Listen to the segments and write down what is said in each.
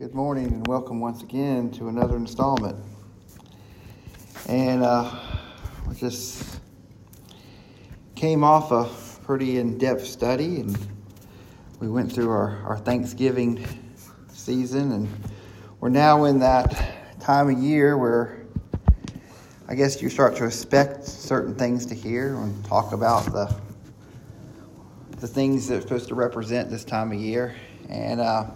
Good morning and welcome once again to another installment. And uh, we just came off a pretty in depth study and we went through our, our Thanksgiving season and we're now in that time of year where I guess you start to expect certain things to hear and talk about the the things that are supposed to represent this time of year. And uh,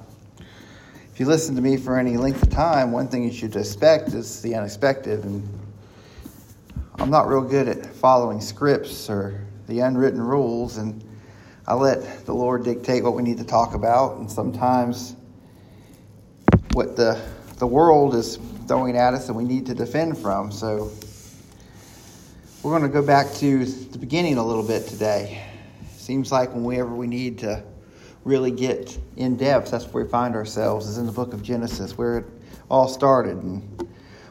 if you listen to me for any length of time, one thing you should expect is the unexpected. And I'm not real good at following scripts or the unwritten rules, and I let the Lord dictate what we need to talk about. And sometimes what the the world is throwing at us and we need to defend from. So we're going to go back to the beginning a little bit today. Seems like whenever we need to really get in depth, that's where we find ourselves, is in the book of Genesis, where it all started. And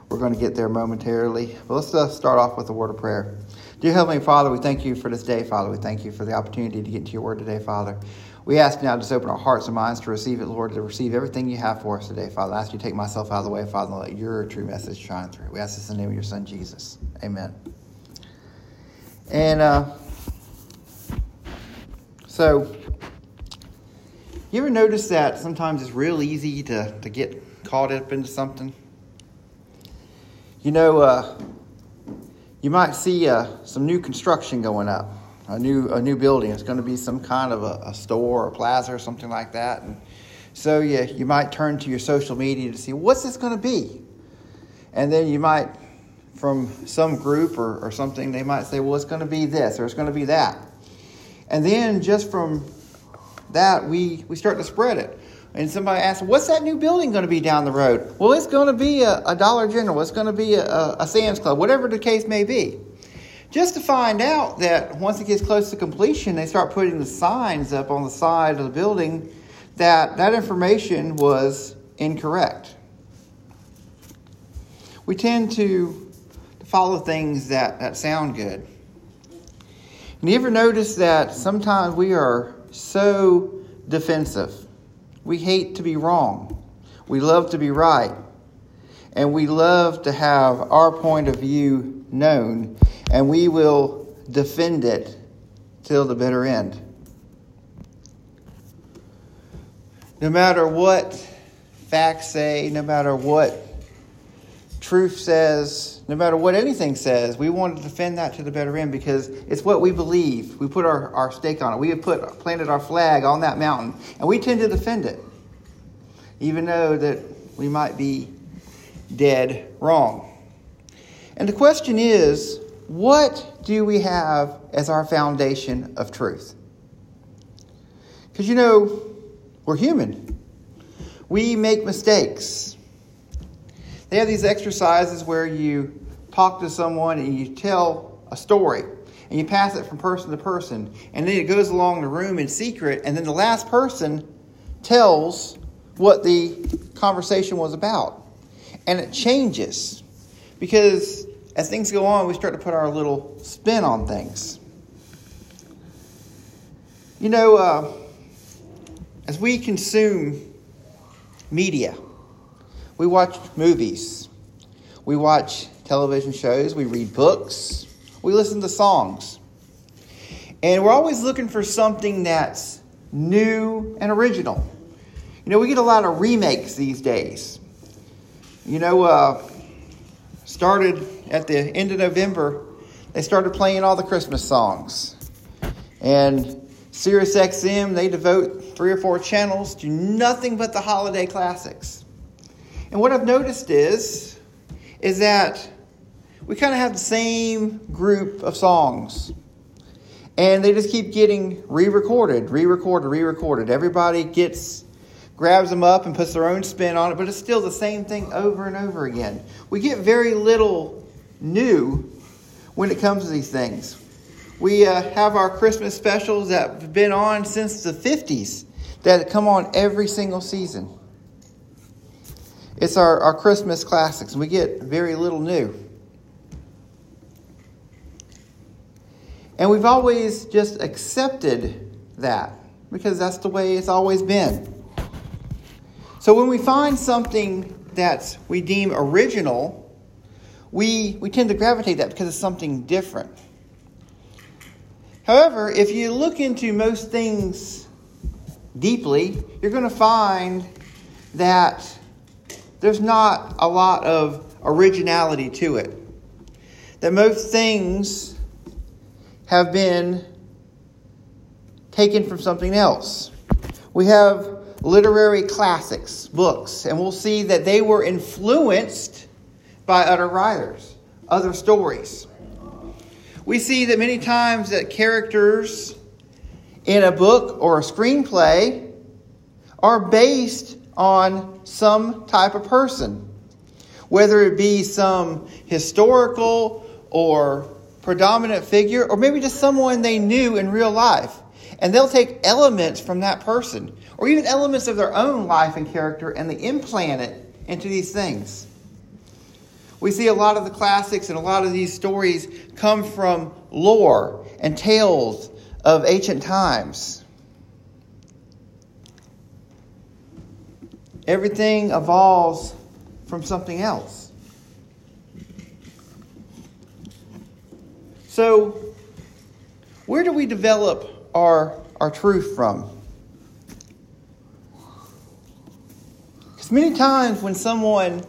we're going to get there momentarily. But let's uh, start off with a word of prayer. Dear Heavenly Father, we thank you for this day, Father. We thank you for the opportunity to get into your word today, Father. We ask now to just open our hearts and minds to receive it, Lord, to receive everything you have for us today, Father. I ask you to take myself out of the way, Father, and let your true message shine through. We ask this in the name of your Son, Jesus. Amen. And uh, so you ever notice that sometimes it's real easy to, to get caught up into something? You know, uh, you might see uh, some new construction going up, a new a new building. It's going to be some kind of a, a store or plaza or something like that. And so you, you might turn to your social media to see what's this going to be? And then you might, from some group or, or something, they might say, well, it's going to be this or it's going to be that. And then just from that, we, we start to spread it. And somebody asks, what's that new building going to be down the road? Well, it's going to be a, a Dollar General. It's going to be a, a, a Sam's Club, whatever the case may be. Just to find out that once it gets close to completion, they start putting the signs up on the side of the building that that information was incorrect. We tend to, follow things that, that sound good. And you ever notice that sometimes we are so defensive. We hate to be wrong. We love to be right. And we love to have our point of view known, and we will defend it till the bitter end. No matter what facts say, no matter what truth says, no matter what anything says, we want to defend that to the better end because it's what we believe. We put our, our stake on it. We have put planted our flag on that mountain, and we tend to defend it, even though that we might be dead wrong. And the question is, what do we have as our foundation of truth? Because you know, we're human. We make mistakes. They have these exercises where you talk to someone and you tell a story and you pass it from person to person. And then it goes along the room in secret, and then the last person tells what the conversation was about. And it changes because as things go on, we start to put our little spin on things. You know, uh, as we consume media, we watch movies, we watch television shows, we read books, we listen to songs. And we're always looking for something that's new and original. You know, we get a lot of remakes these days. You know, uh, started at the end of November, they started playing all the Christmas songs. And Sirius XM, they devote three or four channels to nothing but the holiday classics. And what I've noticed is, is that we kind of have the same group of songs. And they just keep getting re recorded, re recorded, re recorded. Everybody gets, grabs them up and puts their own spin on it, but it's still the same thing over and over again. We get very little new when it comes to these things. We uh, have our Christmas specials that have been on since the 50s that come on every single season. It's our, our Christmas classics, and we get very little new. And we've always just accepted that because that's the way it's always been. So when we find something that we deem original, we, we tend to gravitate that because it's something different. However, if you look into most things deeply, you're going to find that there's not a lot of originality to it. That most things have been taken from something else. We have literary classics, books, and we'll see that they were influenced by other writers, other stories. We see that many times that characters in a book or a screenplay are based on some type of person, whether it be some historical or predominant figure, or maybe just someone they knew in real life. And they'll take elements from that person, or even elements of their own life and character, and they implant it into these things. We see a lot of the classics and a lot of these stories come from lore and tales of ancient times. Everything evolves from something else. So, where do we develop our, our truth from? Because many times when someone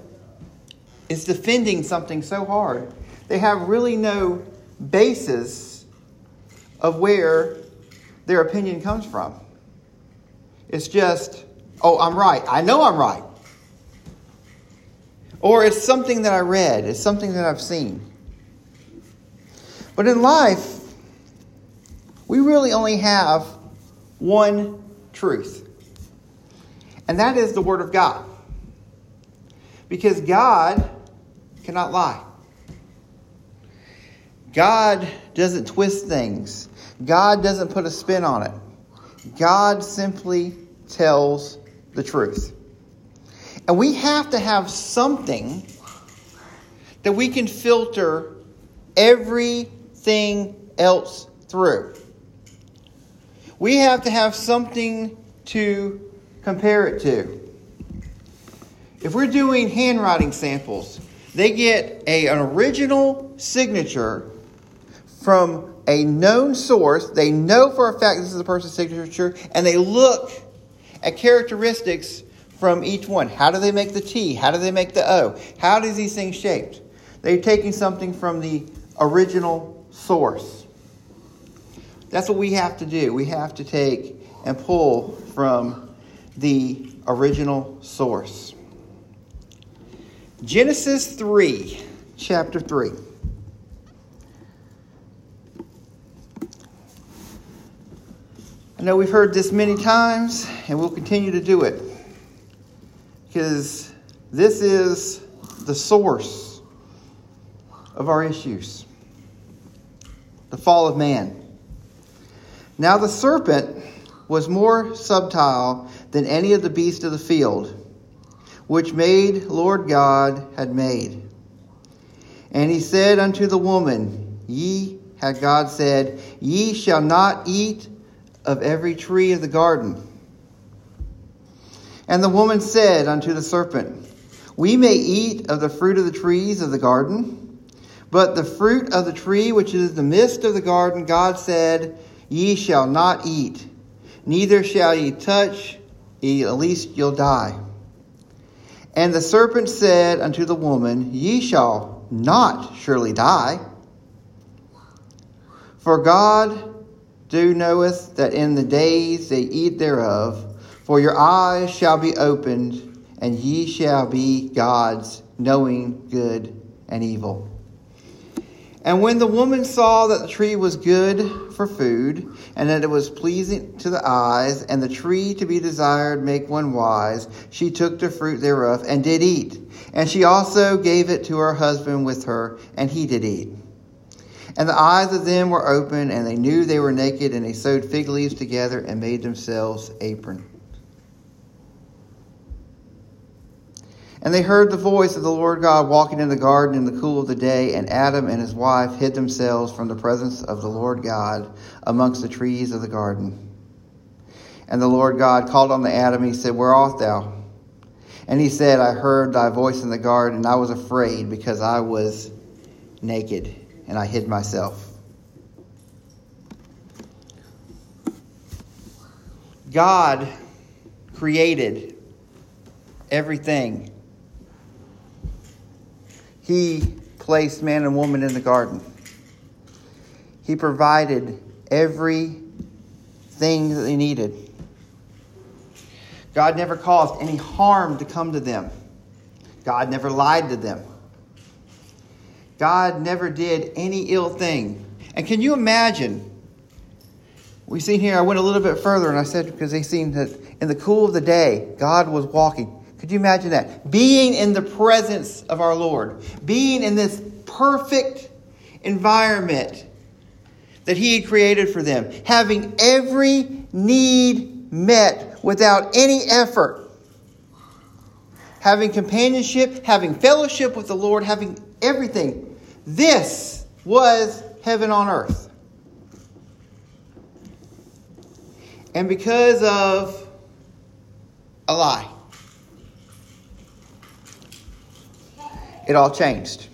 is defending something so hard, they have really no basis of where their opinion comes from. It's just, oh, I'm right. I know I'm right. Or it's something that I read, it's something that I've seen. But in life, we really only have one truth, and that is the Word of God. Because God cannot lie. God doesn't twist things. God doesn't put a spin on it. God simply tells the truth. And we have to have something that we can filter everything else through. We have to have something to compare it to. If we're doing handwriting samples, they get a, an original signature from a known source. They know for a fact this is the person's signature, and they look at characteristics from each one. How do they make the T? How do they make the O? How do these things shaped? They're taking something from the original source. That's what we have to do. We have to take and pull from the original source. Genesis 3, chapter 3. I know we've heard this many times, and we'll continue to do it because this is the source of our issues the fall of man. Now, the serpent was more subtle than any of the beasts of the field which made Lord God had made. And he said unto the woman, Ye, had God said, Ye shall not eat of every tree of the garden. And the woman said unto the serpent, We may eat of the fruit of the trees of the garden, but the fruit of the tree which is the midst of the garden, God said, Ye shall not eat, neither shall ye touch, at least you'll die. And the serpent said unto the woman, Ye shall not surely die. For God do knoweth that in the days they eat thereof, for your eyes shall be opened, and ye shall be gods, knowing good and evil. And when the woman saw that the tree was good for food, and that it was pleasing to the eyes, and the tree to be desired make one wise, she took the fruit thereof and did eat. And she also gave it to her husband with her, and he did eat. And the eyes of them were open, and they knew they were naked, and they sewed fig leaves together and made themselves aprons. And they heard the voice of the Lord God walking in the garden in the cool of the day, and Adam and his wife hid themselves from the presence of the Lord God amongst the trees of the garden. And the Lord God called on the Adam, and he said, Where art thou? And he said, I heard thy voice in the garden, and I was afraid because I was naked, and I hid myself. God created everything. He placed man and woman in the garden. He provided everything that they needed. God never caused any harm to come to them. God never lied to them. God never did any ill thing. And can you imagine? We seen here, I went a little bit further and I said, because they seen that in the cool of the day, God was walking. Could you imagine that? Being in the presence of our Lord, being in this perfect environment that He had created for them, having every need met without any effort, having companionship, having fellowship with the Lord, having everything. This was heaven on earth. And because of a lie, it all changed.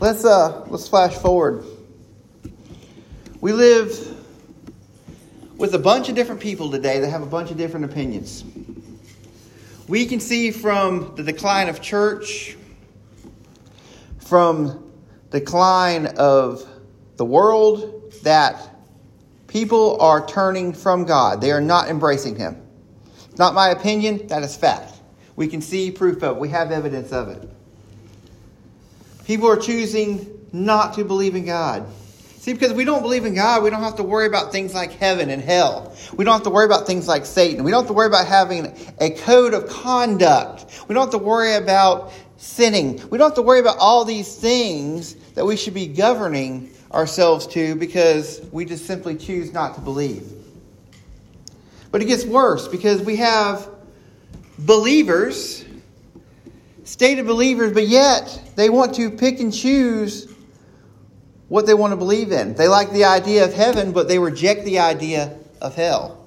Let's uh let's flash forward. We live with a bunch of different people today that have a bunch of different opinions. We can see from the decline of church, from decline of the world that people are turning from God. They are not embracing him. It's not my opinion, that is fact. We can see proof of it. We have evidence of it. People are choosing not to believe in God. See, because we don't believe in God, we don't have to worry about things like heaven and hell. We don't have to worry about things like Satan. We don't have to worry about having a code of conduct. We don't have to worry about sinning. We don't have to worry about all these things that we should be governing ourselves to because we just simply choose not to believe. But it gets worse because we have believers stated believers, but yet they want to pick and choose what they want to believe in. They like the idea of heaven, but they reject the idea of hell.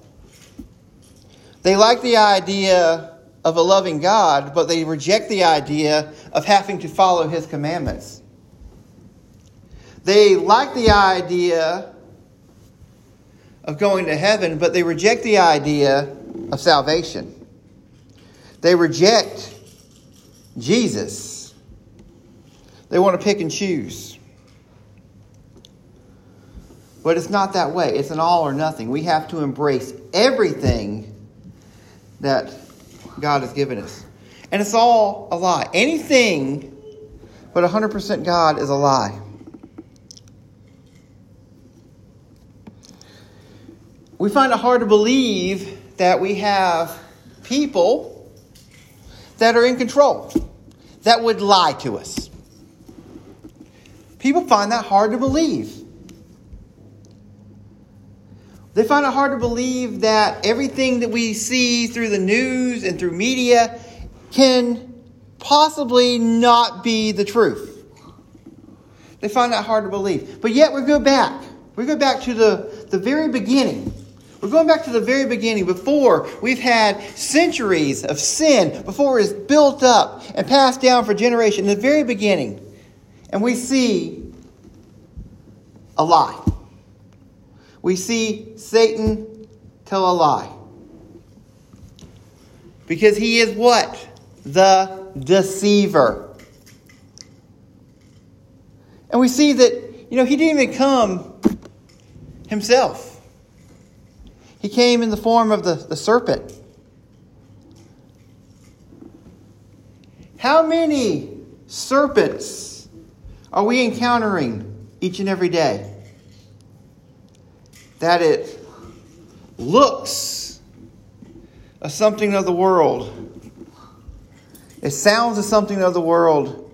They like the idea of a loving God, but they reject the idea of having to follow his commandments. They like the idea of going to heaven, but they reject the idea of salvation. They reject Jesus. They want to pick and choose. But it's not that way. It's an all or nothing. We have to embrace everything that God has given us. And it's all a lie. Anything but 100% God is a lie. We find it hard to believe that we have people that are in control that would lie to us. People find that hard to believe. They find it hard to believe that everything that we see through the news and through media can possibly not be the truth. They find that hard to believe. But yet we go back. We go back to the, the very beginning we're going back to the very beginning, before we've had centuries of sin, before it's built up and passed down for generations, in the very beginning. And we see a lie. We see Satan tell a lie. Because he is what? The deceiver. And we see that, you know, he didn't even come himself. He came in the form of the, the serpent. How many serpents are we encountering each and every day? That it looks of something of the world. It sounds of something of the world,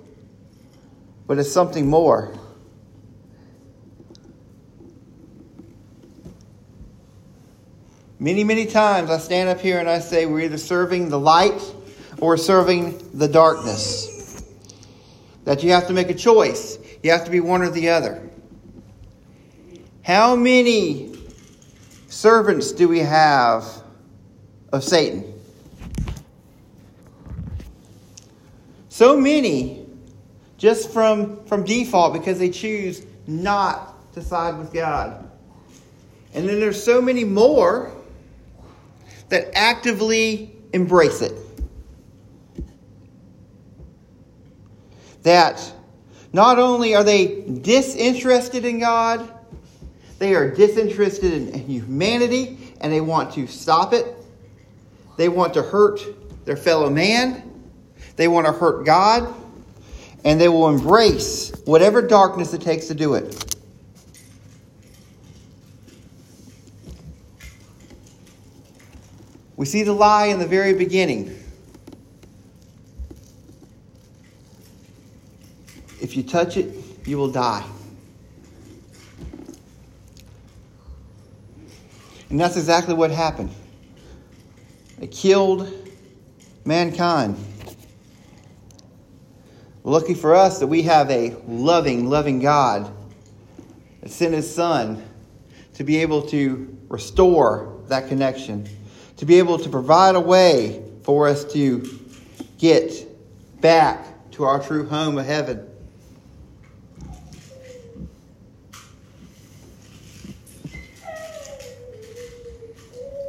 but it's something more. Many, many times I stand up here and I say we're either serving the light or serving the darkness. That you have to make a choice. You have to be one or the other. How many servants do we have of Satan? So many just from, from default because they choose not to side with God. And then there's so many more that actively embrace it. That not only are they disinterested in God, they are disinterested in humanity and they want to stop it. They want to hurt their fellow man. They want to hurt God. And they will embrace whatever darkness it takes to do it. We see the lie in the very beginning. If you touch it, you will die. And that's exactly what happened. They killed mankind. lucky for us that we have a loving, loving God that sent his son to be able to restore that connection, to be able to provide a way for us to get back to our true home of heaven.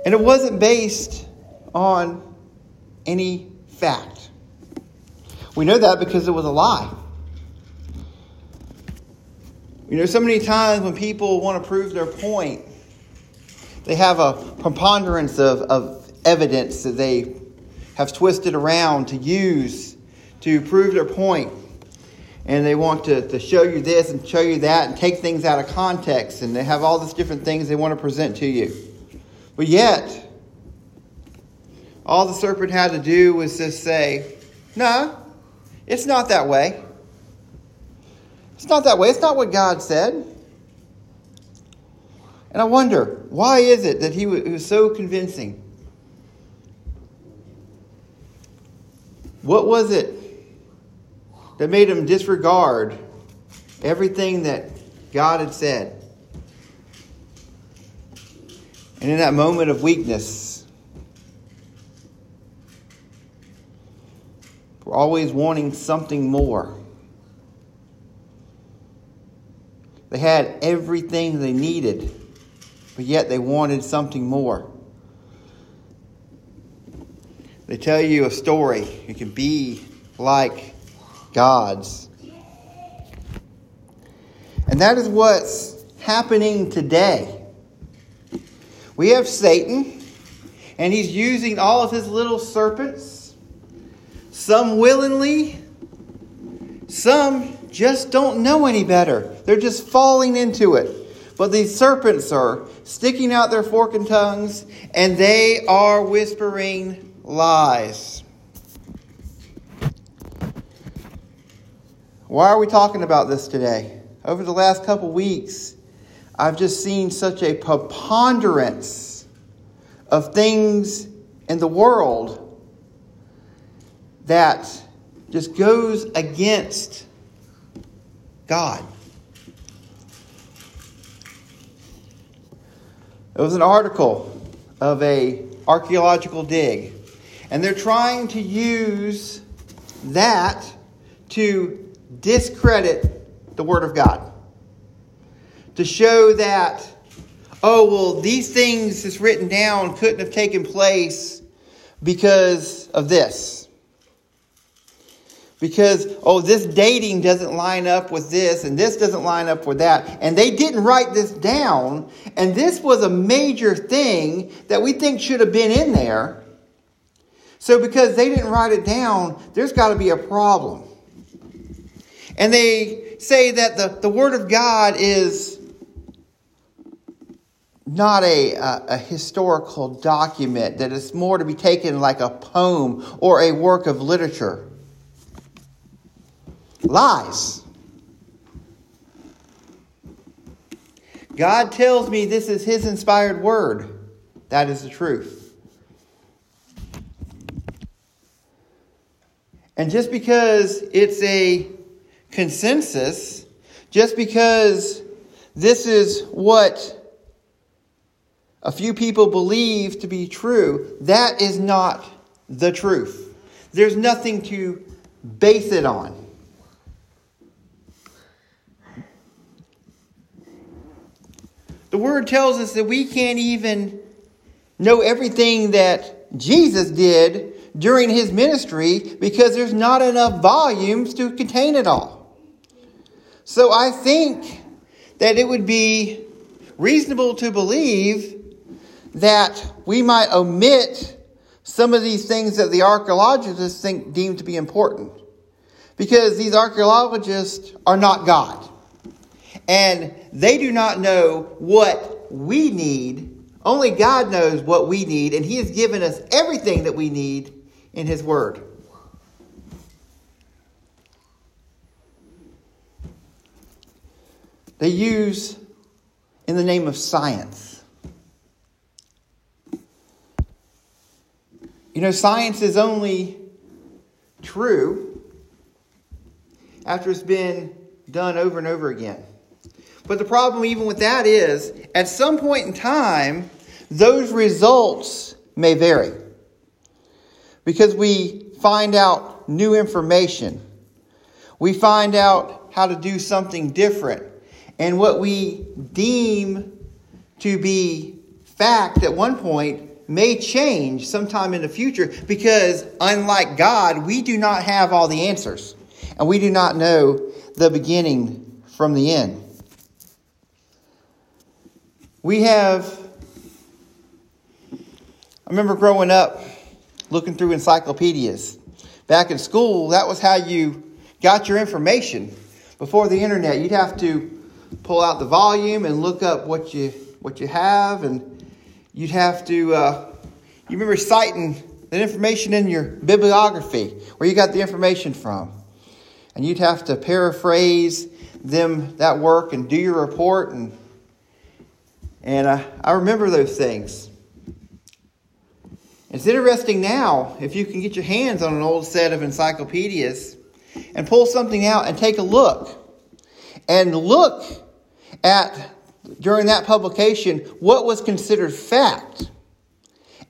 And it wasn't based on any fact. We know that because it was a lie. You know, so many times when people want to prove their point, they have a preponderance of, of evidence that they have twisted around to use to prove their point. And they want to, to show you this and show you that and take things out of context. And they have all these different things they want to present to you. But yet, all the serpent had to do was just say, No, it's not that way. It's not that way. It's not what God said. And I wonder, why is it that he was so convincing? What was it that made him disregard everything that God had said? And in that moment of weakness, we're always wanting something more. They had everything they needed, but yet they wanted something more. They tell you a story. It can be like God's. And that is what's happening today. We have Satan, and he's using all of his little serpents, some willingly, some just don't know any better. They're just falling into it. But these serpents are sticking out their forking tongues, and they are whispering lies. Why are we talking about this today? Over the last couple weeks, I've just seen such a preponderance of things in the world that just goes against God. It was an article of a archaeological dig, and they're trying to use that to discredit the Word of God to show that, oh, well, these things that's written down couldn't have taken place because of this. Because, oh, this dating doesn't line up with this, and this doesn't line up with that. And they didn't write this down, and this was a major thing that we think should have been in there. So, because they didn't write it down, there's got to be a problem. And they say that the, the Word of God is not a, a, a, historical document, that it's more to be taken like a poem or a work of literature. Lies. God tells me this is His inspired word. That is the truth. And just because it's a consensus, just because this is what a few people believe to be true, that is not the truth. There's nothing to base it on? The word tells us that we can't even know everything that Jesus did during his ministry because there's not enough volumes to contain it all. So I think that it would be reasonable to believe that we might omit some of these things that the archaeologists think deem to be important. Because these archaeologists are not God. And they do not know what we need. Only God knows what we need, and He has given us everything that we need in His Word. They use in the name of science. You know, science is only true after it's been done over and over again. But the problem, even with that, is at some point in time, those results may vary because we find out new information. We find out how to do something different. And what we deem to be fact at one point may change sometime in the future because, unlike God, we do not have all the answers and we do not know the beginning from the end. We have, I remember growing up looking through encyclopedias. Back in school, that was how you got your information. Before the internet, you'd have to pull out the volume and look up what you what you have, and you'd have to. Uh, you remember citing the information in your bibliography, where you got the information from, and you'd have to paraphrase them that work and do your report and and I, I remember those things. It's interesting now if you can get your hands on an old set of encyclopedias and pull something out and take a look. And look at, during that publication, what was considered fact.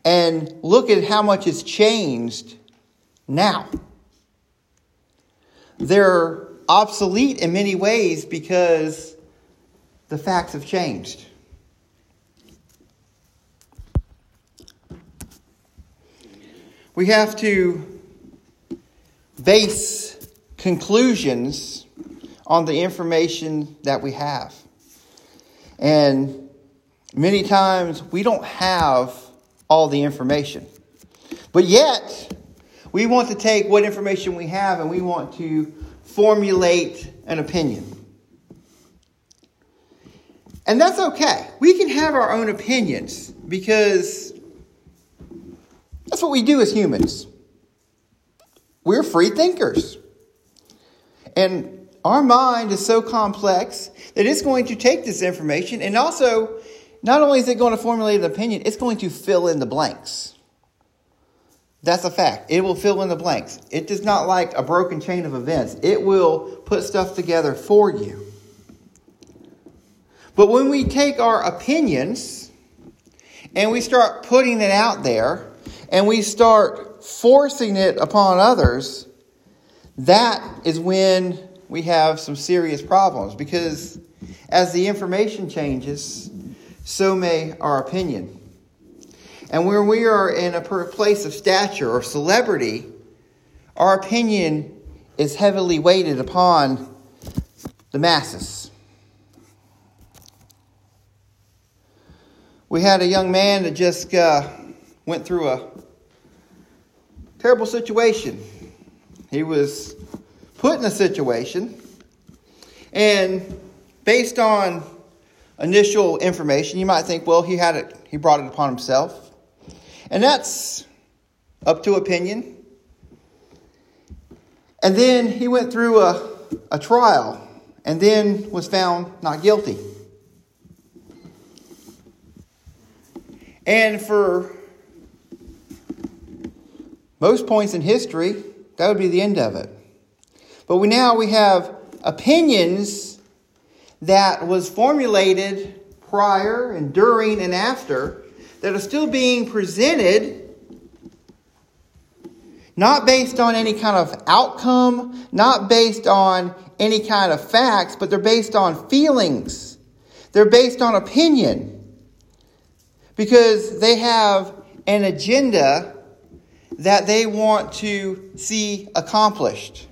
And look at how much has changed now. They're obsolete in many ways because the facts have changed. We have to base conclusions on the information that we have. And many times we don't have all the information. But yet, we want to take what information we have and we want to formulate an opinion. And that's okay. We can have our own opinions because that's what we do as humans. We're free thinkers. And our mind is so complex that it's going to take this information and also, not only is it going to formulate an opinion, it's going to fill in the blanks. That's a fact. It will fill in the blanks. It does not like a broken chain of events. It will put stuff together for you. But when we take our opinions and we start putting it out there, and we start forcing it upon others, that is when we have some serious problems because as the information changes, so may our opinion. And when we are in a place of stature or celebrity, our opinion is heavily weighted upon the masses. We had a young man that just uh, went through a terrible situation. He was put in a situation, and based on initial information, you might think, well, he had it, he brought it upon himself. And that's up to opinion. And then he went through a, a trial and then was found not guilty. And for most points in history, that would be the end of it. But we now we have opinions that was formulated prior and during and after that are still being presented Not based on any kind of outcome, not based on any kind of facts, but they're based on feelings. They're based on opinion. Because they have an agenda that they want to see accomplished.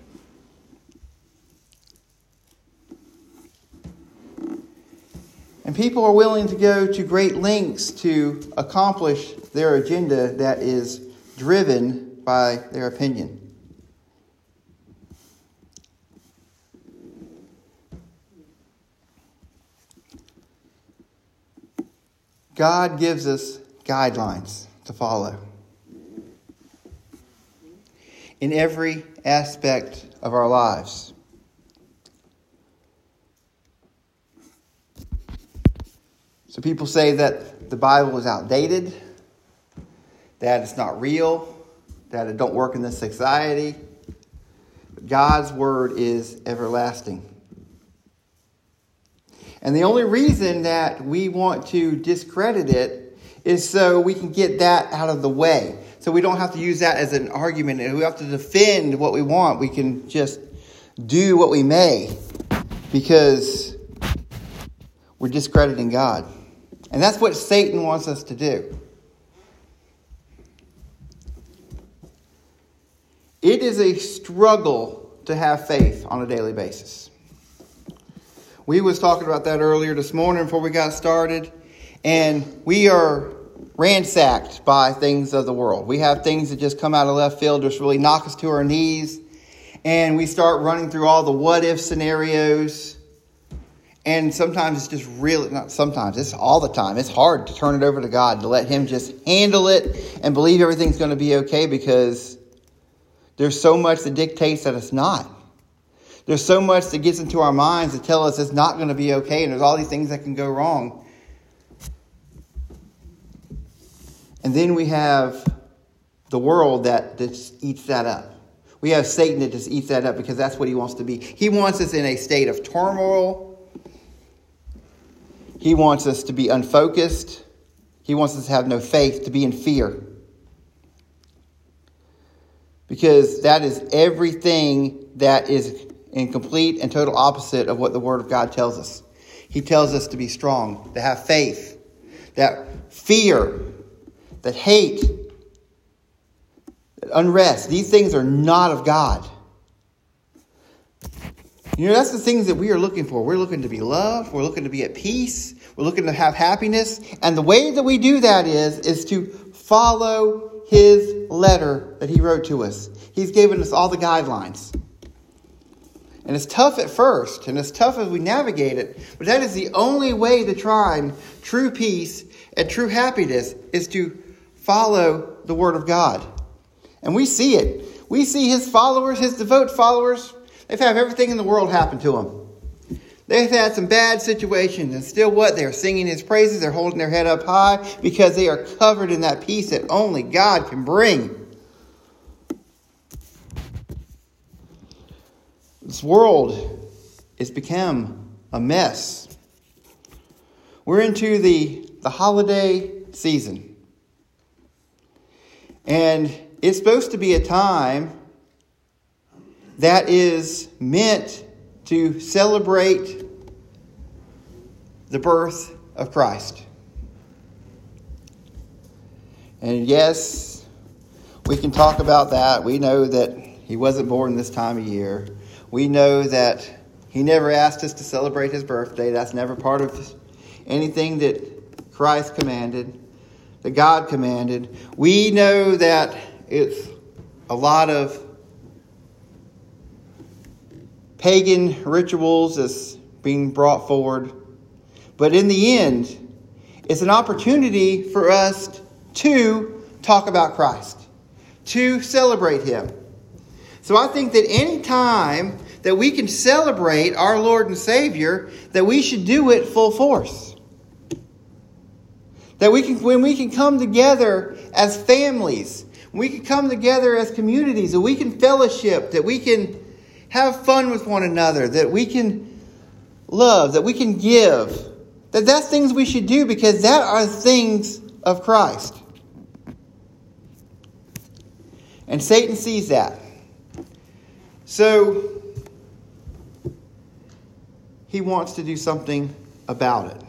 And people are willing to go to great lengths to accomplish their agenda that is driven by their opinion. God gives us guidelines to follow in every aspect of our lives. So people say that the Bible is outdated, that it's not real, that it don't work in this society. But God's word is everlasting. And the only reason that we want to discredit it is so we can get that out of the way. So we don't have to use that as an argument and we have to defend what we want. We can just do what we may because we're discrediting God. And that's what Satan wants us to do. It is a struggle to have faith on a daily basis. We was talking about that earlier this morning before we got started, and we are ransacked by things of the world. We have things that just come out of left field, just really knock us to our knees, and we start running through all the what if scenarios. And sometimes it's just really, not sometimes, it's all the time. It's hard to turn it over to God, to let Him just handle it and believe everything's going to be okay because there's so much that dictates that it's not. There's so much that gets into our minds to tell us it's not going to be okay, and there's all these things that can go wrong. And then we have the world that just eats that up. We have Satan that just eats that up because that's what he wants to be. He wants us in a state of turmoil. He wants us to be unfocused. He wants us to have no faith, to be in fear. Because that is everything that is in complete and total opposite of what the Word of God tells us. He tells us to be strong, to have faith, that fear that hate, that unrest, these things are not of God. You know, that's the things that we are looking for. We're looking to be loved, we're looking to be at peace, we're looking to have happiness. And the way that we do that is, is to follow his letter that he wrote to us. He's given us all the guidelines. And it's tough at first, and it's tough as we navigate it, but that is the only way to try and true peace and true happiness is to follow the Word of God. And we see it. We see his followers, his devout followers, they've had everything in the world happen to them. They've had some bad situations, and still what? They're singing his praises, they're holding their head up high because they are covered in that peace that only God can bring. This world has become a mess. We're into the, the holiday season. And it's supposed to be a time that is meant to celebrate the birth of Christ. And yes, we can talk about that. We know that he wasn't born this time of year. We know that he never asked us to celebrate his birthday. That's never part of anything that Christ commanded that God commanded. We know that it's a lot of pagan rituals that's being brought forward. But in the end, it's an opportunity for us to talk about Christ, to celebrate Him. So I think that any time that we can celebrate our Lord and Savior, that we should do it full force. That we can, when we can come together as families, we can come together as communities, that we can fellowship, that we can have fun with one another, that we can love, that we can give. That that's things we should do because that are things of Christ. And Satan sees that. So he wants to do something about it.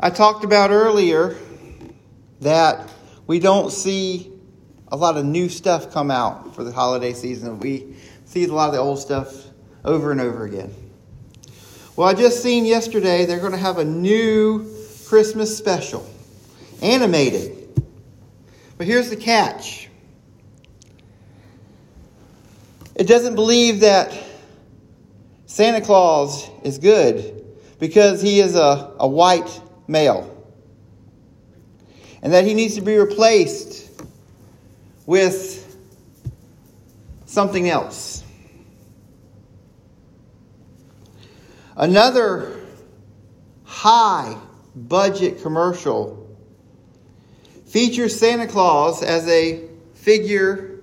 I talked about earlier that we don't see a lot of new stuff come out for the holiday season. We see a lot of the old stuff over and over again. Well, I just seen yesterday they're going to have a new Christmas special, animated. But here's the catch it doesn't believe that Santa Claus is good because he is a, a white male and that he needs to be replaced with something else. Another high budget commercial features Santa Claus as a figure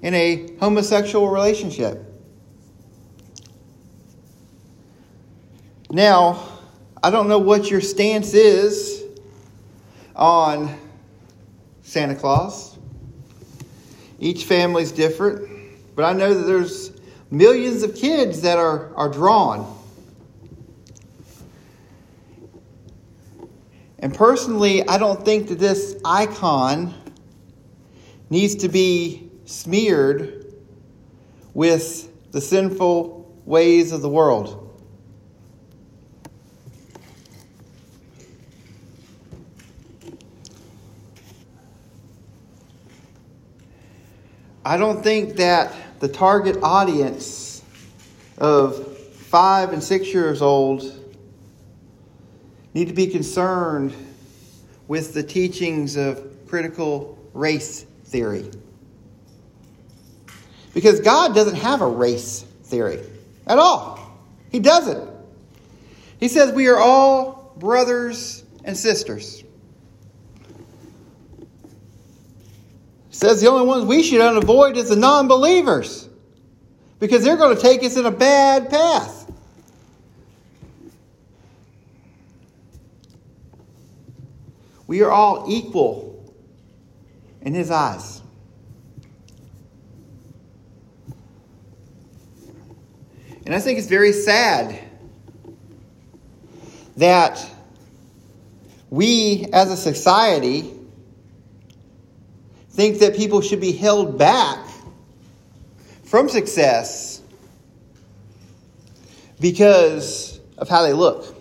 in a homosexual relationship. Now, I don't know what your stance is on Santa Claus. Each family's different, but I know that there's millions of kids that are, are drawn. And personally, I don't think that this icon needs to be smeared with the sinful ways of the world. I don't think that the target audience of five and six years old need to be concerned with the teachings of critical race theory. Because God doesn't have a race theory at all. He doesn't. He says we are all brothers and sisters. Says the only ones we should avoid is the non believers because they're going to take us in a bad path. We are all equal in his eyes. And I think it's very sad that we as a society think that people should be held back from success because of how they look.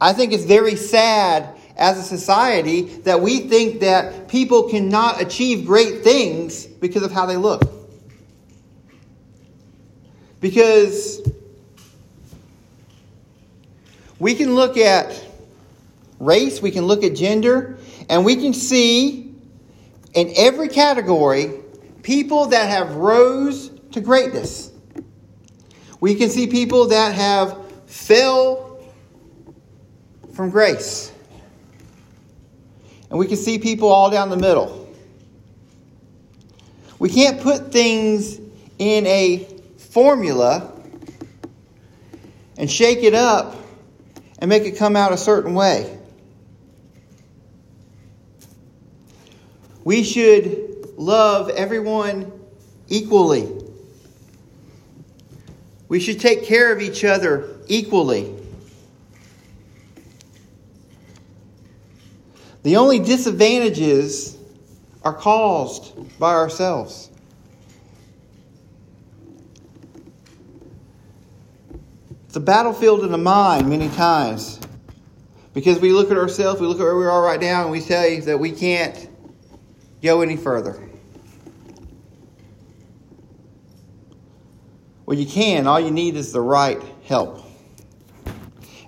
I think it's very sad as a society that we think that people cannot achieve great things because of how they look. Because we can look at race, we can look at gender, and we can see in every category people that have rose to greatness. We can see people that have fell from grace. And we can see people all down the middle. We can't put things in a formula and shake it up and make it come out a certain way. We should love everyone equally. We should take care of each other equally. The only disadvantages are caused by ourselves. It's a battlefield in the mind many times because we look at ourselves, we look at where we are right now, and we say that we can't go any further? Well, you can. All you need is the right help.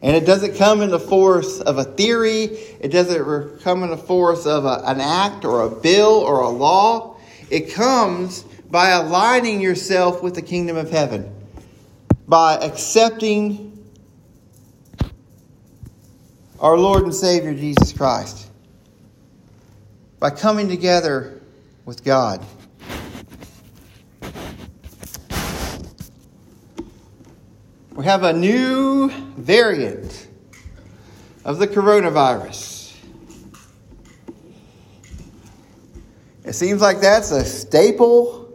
And it doesn't come in the force of a theory, it doesn't come in the force of a, an act or a bill or a law. It comes by aligning yourself with the kingdom of heaven, by accepting our Lord and Savior Jesus Christ by coming together with God. We have a new variant of the coronavirus. It seems like that's a staple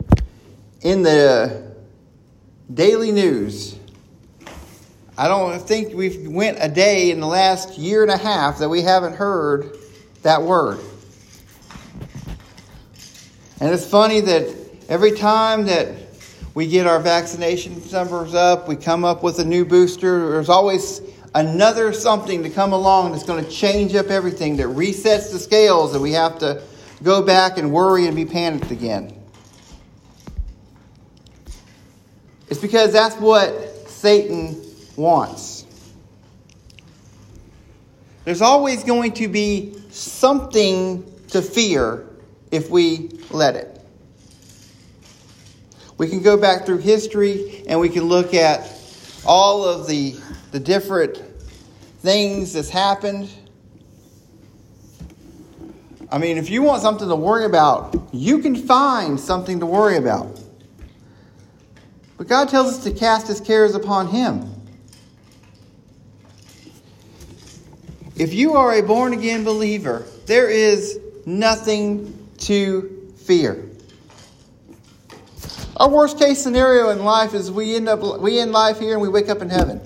in the daily news. I don't think we've went a day in the last year and a half that we haven't heard that word. And it's funny that every time that we get our vaccination numbers up, we come up with a new booster, there's always another something to come along that's going to change up everything, that resets the scales, and we have to go back and worry and be panicked again. It's because that's what Satan wants. There's always going to be something to fear if we let it. We can go back through history and we can look at all of the, the different things that's happened. I mean, if you want something to worry about, you can find something to worry about. But God tells us to cast his cares upon him. If you are a born again believer, there is nothing to fear. Our worst case scenario in life is we end up we end life here and we wake up in heaven.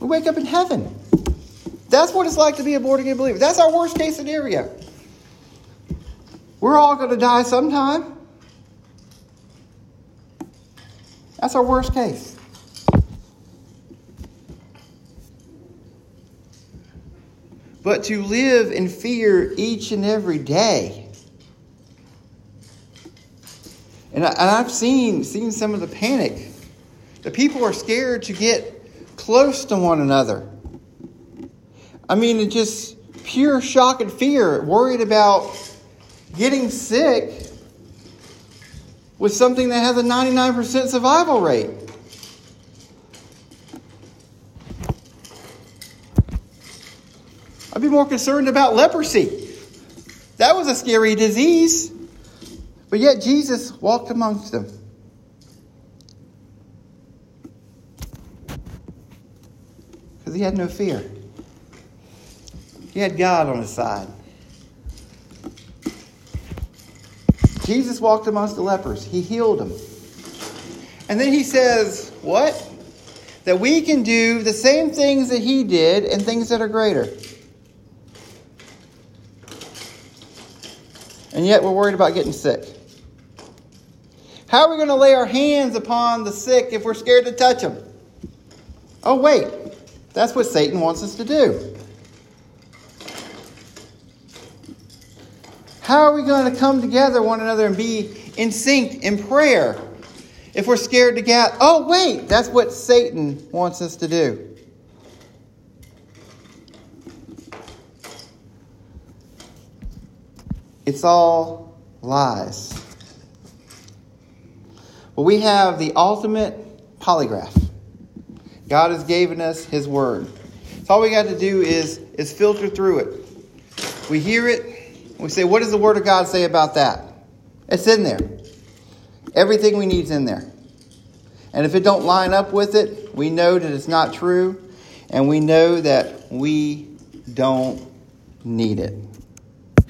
We wake up in heaven. That's what it's like to be a born again believer. That's our worst case scenario. We're all going to die sometime. That's our worst case. But to live in fear each and every day. And, I, have seen, seen some of the panic. The people are scared to get close to one another. I mean, it's just pure shock and fear, worried about getting sick with something that has a 99% survival rate. I'd be more concerned about leprosy. That was a scary disease. But yet Jesus walked amongst them. Because he had no fear. He had God on his side. Jesus walked amongst the lepers, he healed them. And then he says, What? That we can do the same things that he did and things that are greater. And yet we're worried about getting sick. How are we going to lay our hands upon the sick if we're scared to touch them? Oh, wait. That's what Satan wants us to do. How are we going to come together one another and be in sync in prayer if we're scared to get? Oh, wait, that's what Satan wants us to do. It's all lies. Well, we have the ultimate polygraph. God has given us His Word. So all we got to do is, is filter through it. We hear it, we say, what does the Word of God say about that? It's in there. Everything we need is in there. And if it don't line up with it, we know that it's not true, and we know that we don't need it.